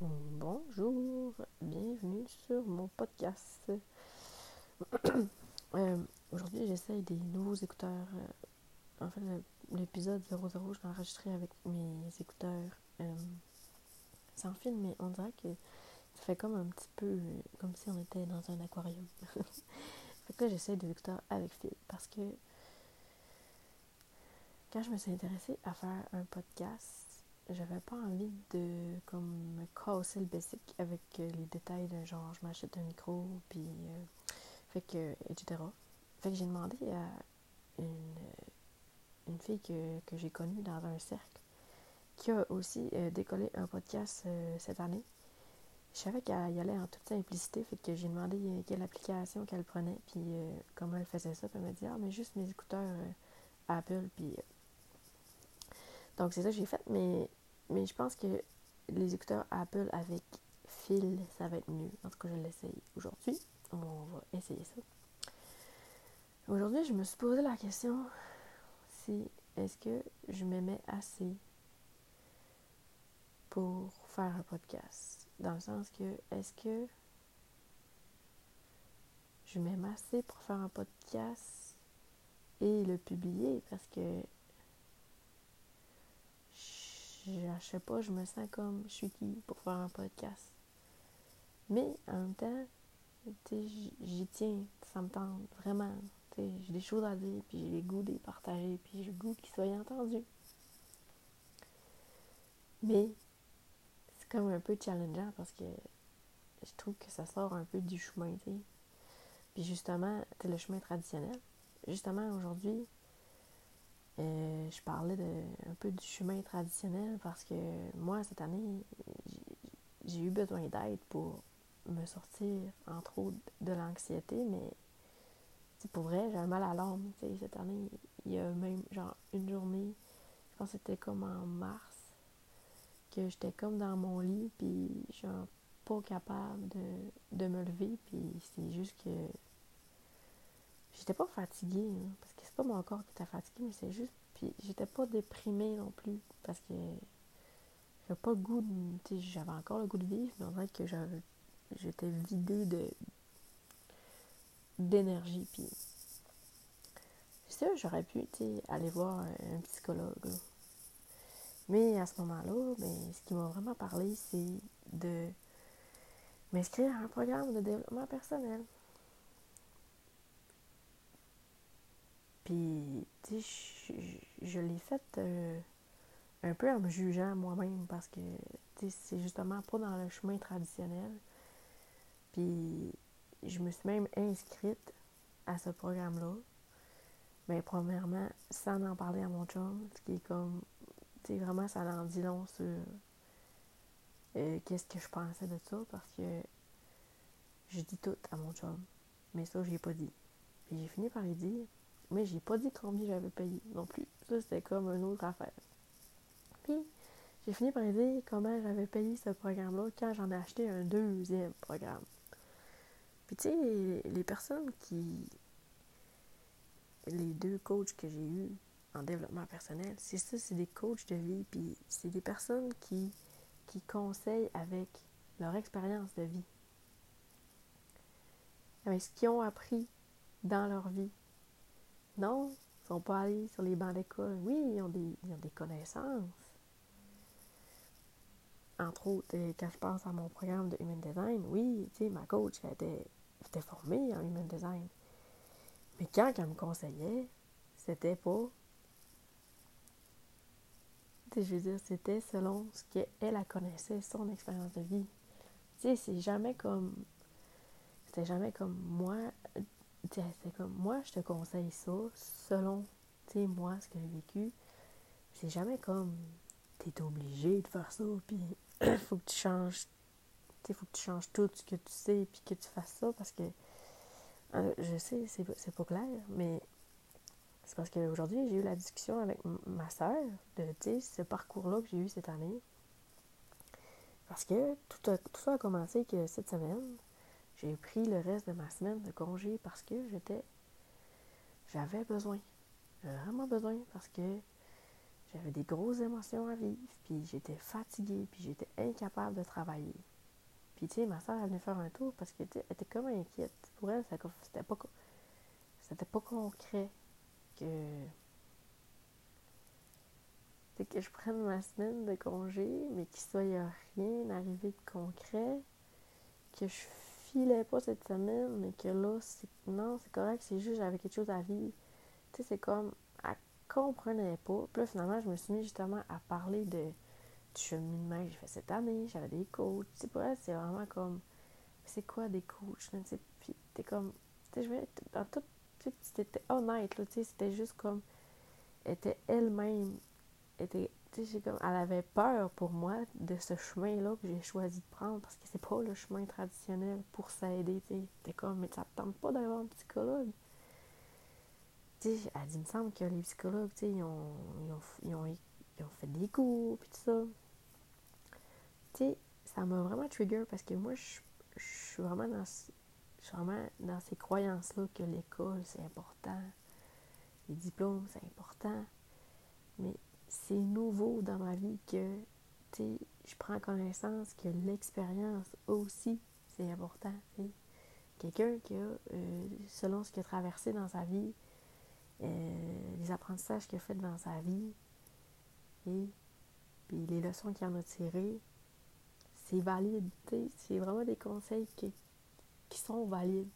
Bonjour, bienvenue sur mon podcast. Euh, aujourd'hui, j'essaye des nouveaux écouteurs. Euh, en fait, l'épisode 00, je l'ai enregistré avec mes écouteurs euh, sans fil, mais on dirait que ça fait comme un petit peu comme si on était dans un aquarium. fait que là, j'essaye des écouteurs avec fil parce que quand je me suis intéressée à faire un podcast, j'avais pas envie de comme me casser le basic avec euh, les détails de genre je m'achète un micro puis euh, fait que etc. Fait que j'ai demandé à une, une fille que, que j'ai connue dans un cercle qui a aussi euh, décollé un podcast cette année. Je savais qu'elle y allait en toute simplicité, fait que j'ai demandé quelle application qu'elle prenait, puis comment elle faisait ça, puis elle m'a dit Ah, mais juste mes écouteurs Apple, puis donc, c'est ça que j'ai fait, mais mais je pense que les écouteurs Apple avec fil, ça va être mieux. En tout cas, je l'essaye aujourd'hui. On va essayer ça. Aujourd'hui, je me suis posé la question si est-ce que je m'aimais assez pour faire un podcast? Dans le sens que est-ce que je m'aime assez pour faire un podcast et le publier? Parce que je, sais pas, je me sens comme je suis qui pour faire un podcast. Mais en même temps, j'y tiens, ça me tente vraiment. J'ai des choses à dire, puis j'ai le goût de les partager, puis j'ai le goût qu'ils soient entendus. Mais c'est comme un peu challengeant parce que je trouve que ça sort un peu du chemin, tu Puis justement, c'est le chemin traditionnel. Justement, aujourd'hui, euh, je parlais de, un peu du chemin traditionnel parce que moi, cette année, j'ai eu besoin d'aide pour me sortir, entre autres, de l'anxiété, mais pour vrai, j'ai un mal à l'âme. Cette année, il y a même genre une journée, je pense que c'était comme en mars, que j'étais comme dans mon lit, puis genre pas capable de, de me lever, puis c'est juste que j'étais pas fatiguée, parce que c'est pas mon corps qui était fatigué, mais c'est juste. Puis j'étais pas déprimée non plus, parce que j'avais pas le goût de. J'avais encore le goût de vivre, mais on dirait que j'étais vidée de d'énergie. Puis c'est sûr, j'aurais pu aller voir un psychologue. Mais à ce moment-là, ben, ce qui m'a vraiment parlé, c'est de m'inscrire à un programme de développement personnel. Puis, tu sais, je, l'ai fait euh, un peu en me jugeant moi-même parce que, tu sais, c'est justement pas dans le chemin traditionnel. Puis, je me suis même inscrite à ce programme-là. Mais premièrement, sans en parler à mon chum, ce qui est comme, tu sais, vraiment, ça en dit long sur euh, qu'est-ce que je pensais de ça parce que je dis tout à mon chum. Mais ça, je l'ai pas dit. Puis j'ai fini par lui dire mais j'ai pas dit combien j'avais payé non plus. Ça, c'était comme une autre affaire. Puis, j'ai fini par dire comment j'avais payé ce programme-là quand j'en ai acheté un deuxième programme. Puis, tu sais, les personnes qui. Les deux coachs que j'ai eus en développement personnel, c'est ça, c'est des coachs de vie. Puis, c'est des personnes qui, qui conseillent avec leur expérience de vie. Avec ce qu'ils ont appris dans leur vie non, ils ne sont pas allés sur les bancs d'école. Oui, ils ont, des, des connaissances. Entre autres, euh, quand je pense à mon programme de Human Design, oui, tu sais, ma coach était, était formée en Human Design. Mais quand elle me conseillait, c'était pas. je veux dire, c'était selon ce qu'elle connaissait, son expérience de vie. Tu sais, c'est jamais comme. C'était jamais comme moi, c'est comme, moi, je te conseille ça selon, moi, ce que j'ai vécu. C'est jamais comme, t'es obligé de faire ça, puis faut que tu changes, tu faut que tu changes tout ce que tu sais, puis que tu fasses ça, parce que, euh, je sais, c'est pas clair, mais c'est parce qu'aujourd'hui, j'ai eu la discussion avec ma soeur de, ce parcours-là que j'ai eu cette année. Parce que tout, a, tout ça a commencé que cette semaine, j'ai pris le reste de ma semaine de congé parce que j'étais. J'avais besoin. J'avais vraiment besoin parce que j'avais des grosses émotions à vivre, puis j'étais fatiguée, puis j'étais incapable de travailler. Puis, tu sais, ma soeur, elle venait faire un tour parce qu'elle était, comme inquiète. Pour elle, c'était pas, c'était pas concret que, que je prenne ma semaine de congé, mais qu'il soit rien arrivé de concret, que je filais pas cette semaine, mais que là, c'est, non, c'est correct, c'est juste j'avais quelque chose à vivre. Tu sais, c'est comme, elle comprenait pas. Puis là, finalement, je me suis mis justement à parler de du cheminement que j'ai fait cette année. J'avais des coachs. Tu sais, pour elle, c'est vraiment comme, c'est quoi des coachs? Tu sais, puis t'es comme, tu sais, je vais, dans tout, tu sais, honnête, là, tu sais, c'était juste comme, elle était elle-même, était comme, elle avait peur pour moi de ce chemin-là que j'ai choisi de prendre parce que c'est pas le chemin traditionnel pour s'aider. T'es comme, mais ça te tente pas d'avoir un psychologue? Tu sais, elle dit, il me semble que les psychologues, tu sais, ils ont, ils, ont, ils, ont, fait des cours, puis tout ça. Ça m'a vraiment trigger parce que moi, je, je suis vraiment dans, je suis vraiment dans ces croyances-là que l'école, c'est important. Les diplômes, c'est important. Mais c'est nouveau dans ma vie que je prends connaissance que l'expérience aussi, c'est important. Quelqu'un qui a, euh, selon ce qu'il a traversé dans sa vie, euh, les apprentissages qu'il a fait dans sa vie, et puis les leçons qu'il en a tirées, c'est valide. C'est vraiment des conseils qui, qui sont valides.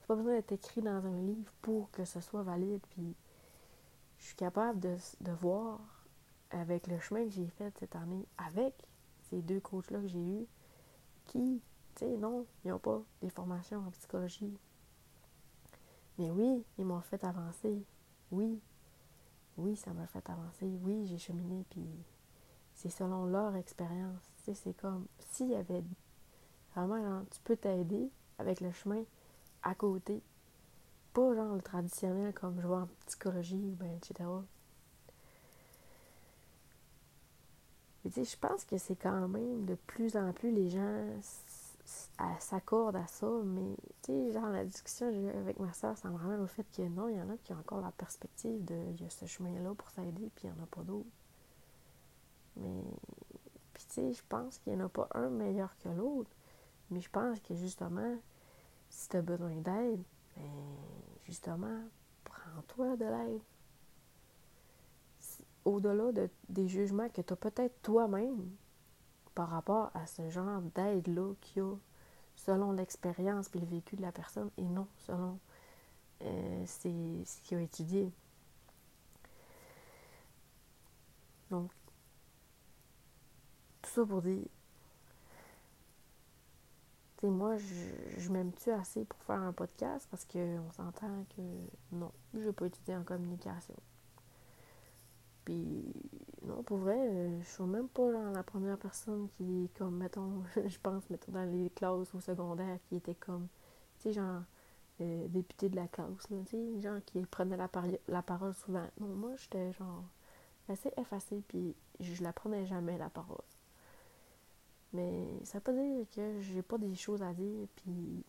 C'est pas besoin d'être écrit dans un livre pour que ce soit valide. Puis je suis capable de, de voir avec le chemin que j'ai fait cette année, avec ces deux coachs-là que j'ai eus, qui, tu sais, non, ils n'ont pas des formations en psychologie. Mais oui, ils m'ont fait avancer. Oui, oui, ça m'a fait avancer. Oui, j'ai cheminé, puis c'est selon leur expérience. Tu sais, c'est comme s'il y avait vraiment, genre, tu peux t'aider avec le chemin à côté. Pas genre le traditionnel comme je vois en psychologie, ben, etc. je pense que c'est quand même de plus en plus les gens s'accordent à ça, mais tu sais, genre la discussion avec ma soeur, ça me ramène au fait que non, il y en a qui ont encore la perspective de il y a ce chemin-là pour s'aider, puis il n'y en a pas d'autres. Mais, tu sais, je pense qu'il n'y en a pas un meilleur que l'autre, mais je pense que justement, si tu as besoin d'aide, ben, justement, prends-toi de l'aide au-delà de, des jugements que tu as peut-être toi-même par rapport à ce genre d'aide-là qu'il y a selon l'expérience et le vécu de la personne et non selon euh, ce qu'il a étudié. Donc, tout ça pour dire, tu sais, moi, je, m'aime-tu assez pour faire un podcast parce qu'on s'entend que non, je n'ai pas étudié en communication. Puis, non, pour vrai, euh, je suis même pas la première personne qui est comme, mettons, je pense, mettons, dans les classes au secondaire, qui était comme, tu sais, genre, euh, député de la classe, tu sais, genre, qui prenait la, la parole souvent. Non, moi, j'étais genre assez effacée, puis je la prenais jamais, la parole. Mais ça veut pas dire que j'ai pas des choses à dire, puis,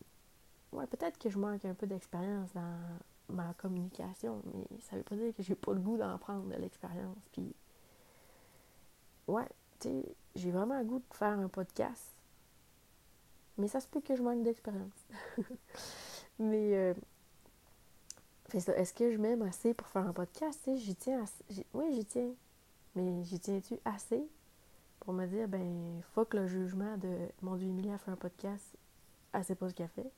ouais, peut-être que je manque un peu d'expérience dans ma communication, mais ça veut pas dire que j'ai pas le goût d'en prendre de l'expérience. Puis, ouais, tu sais, j'ai vraiment le goût de faire un podcast. Mais ça se peut que je manque d'expérience. mais, euh, est-ce que je m'aime assez pour faire un podcast? Tu sais, j'y tiens. Oui, j'y tiens. Mais j'y tiens-tu assez pour me dire, ben, fuck le jugement de mon Dieu, Emilie a fait un podcast, elle sait pas ce qu'elle fait.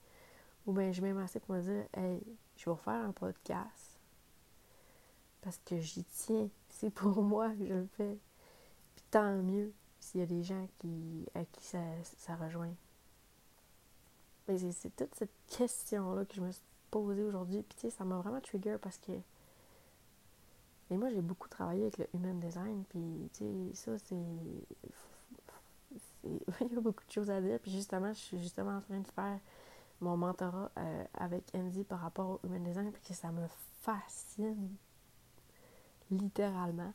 Ou bien je m'aime assez pour me dire, hey, je vais faire un podcast parce que j'y tiens. C'est pour moi que je le fais. Puis tant mieux s'il y a des gens qui, à qui ça, ça rejoint. Mais c'est toute cette question-là que je me suis posée aujourd'hui. Puis tu sais, ça m'a vraiment trigger parce que. Mais moi, j'ai beaucoup travaillé avec le human design. Puis tu sais, ça, c'est. Il y a beaucoup de choses à dire. Puis justement, je suis justement en train de faire mon mentorat euh, avec Andy par rapport au human design, puis que ça me fascine littéralement.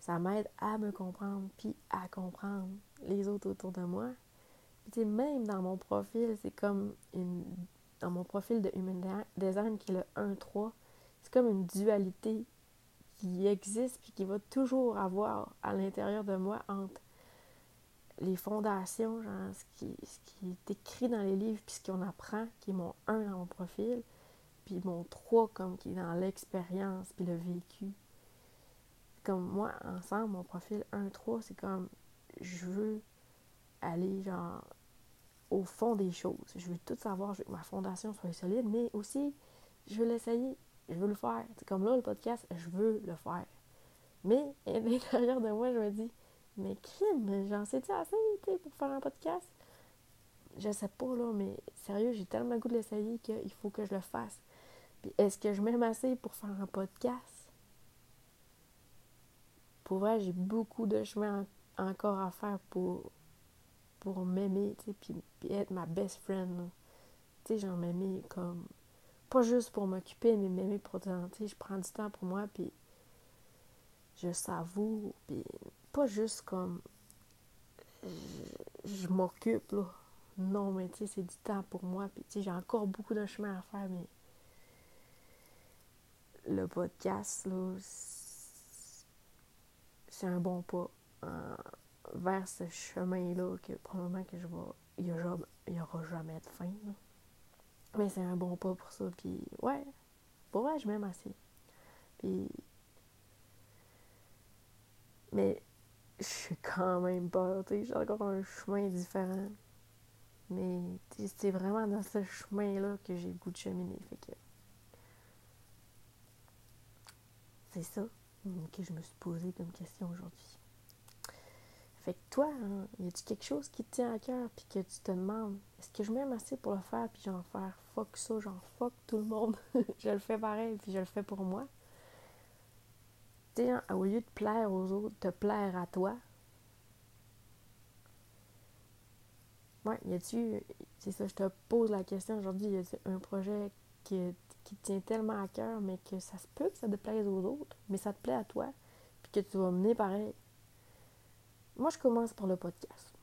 Ça m'aide à me comprendre, puis à comprendre les autres autour de moi. Puis même dans mon profil, c'est comme une. Dans mon profil de Human Design, qui est le 1-3, c'est comme une dualité qui existe puis qui va toujours avoir à l'intérieur de moi entre les fondations, genre ce qui, ce qui est écrit dans les livres puis ce qu'on apprend, qui est mon 1 dans mon profil, puis mon 3 comme qui est dans l'expérience puis le vécu. Comme moi, ensemble, mon profil 1-3, c'est comme je veux aller genre au fond des choses. Je veux tout savoir, je veux que ma fondation soit solide, mais aussi je veux l'essayer, je veux le faire. C'est comme là, le podcast, je veux le faire. Mais à l'intérieur de moi, je me dis, mais crime, j'en sais-tu assez pour faire un podcast? Je sais pas, là, mais sérieux, j'ai tellement le goût de l'essayer qu'il faut que je le fasse. Puis est-ce que je m'aime assez pour faire un podcast? Pour vrai, j'ai beaucoup de chemin encore à faire pour, pour m'aimer, tu sais, puis, puis, être ma best friend. Tu sais, genre m'aimer comme pas juste pour m'occuper, mais m'aimer pour dire, je prends du temps pour moi, puis je savoure, puis pas juste comme je, m'occupe, là. Non, mais tu sais, c'est du temps pour moi, puis tu sais, j'ai encore beaucoup de chemin à faire, mais le podcast, là, c'est un bon pas vers ce chemin-là que probablement que je vais... Il n'y aura, jamais de fin. Mais c'est un bon pas pour ça. Puis, ouais, pour vrai, je m'aime assez. Mais je suis quand même pas, tu j'ai encore un chemin différent. Mais c'est vraiment dans ce chemin-là que j'ai le goût de cheminer. Fait que. C'est ça que je me suis posé comme question aujourd'hui. Fait que toi, hein, y a-tu quelque chose qui te tient à cœur puis que tu te demandes est-ce que je m'aime assez pour le faire puis j'en faire fuck ça, j'en fuck tout le monde? je le fais pareil puis je le fais pour moi. Au lieu de plaire aux autres, te plaire à toi. Ouais, y a-tu, c'est ça, je te pose la question aujourd'hui, y a-tu un projet qui, qui te tient tellement à cœur, mais que ça se peut que ça te plaise aux autres, mais ça te plaît à toi, puis que tu vas mener pareil? Moi, je commence par le podcast.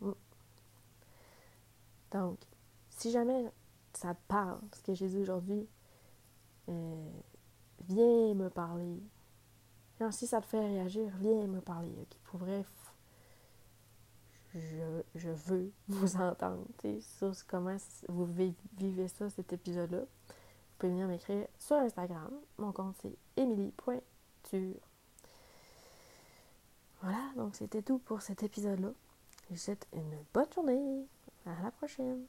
Mm. Donc, si jamais ça te parle, ce que j'ai dit aujourd'hui, euh, viens me parler. Si ça te fait réagir, viens me parler. Je, je, veux vous entendre sur comment vous vivez ça, cet épisode-là. Vous pouvez venir m'écrire sur Instagram. Mon compte, c'est emily.tur. Voilà, donc c'était tout pour cet épisode-là. Je vous souhaite une bonne journée. À la prochaine.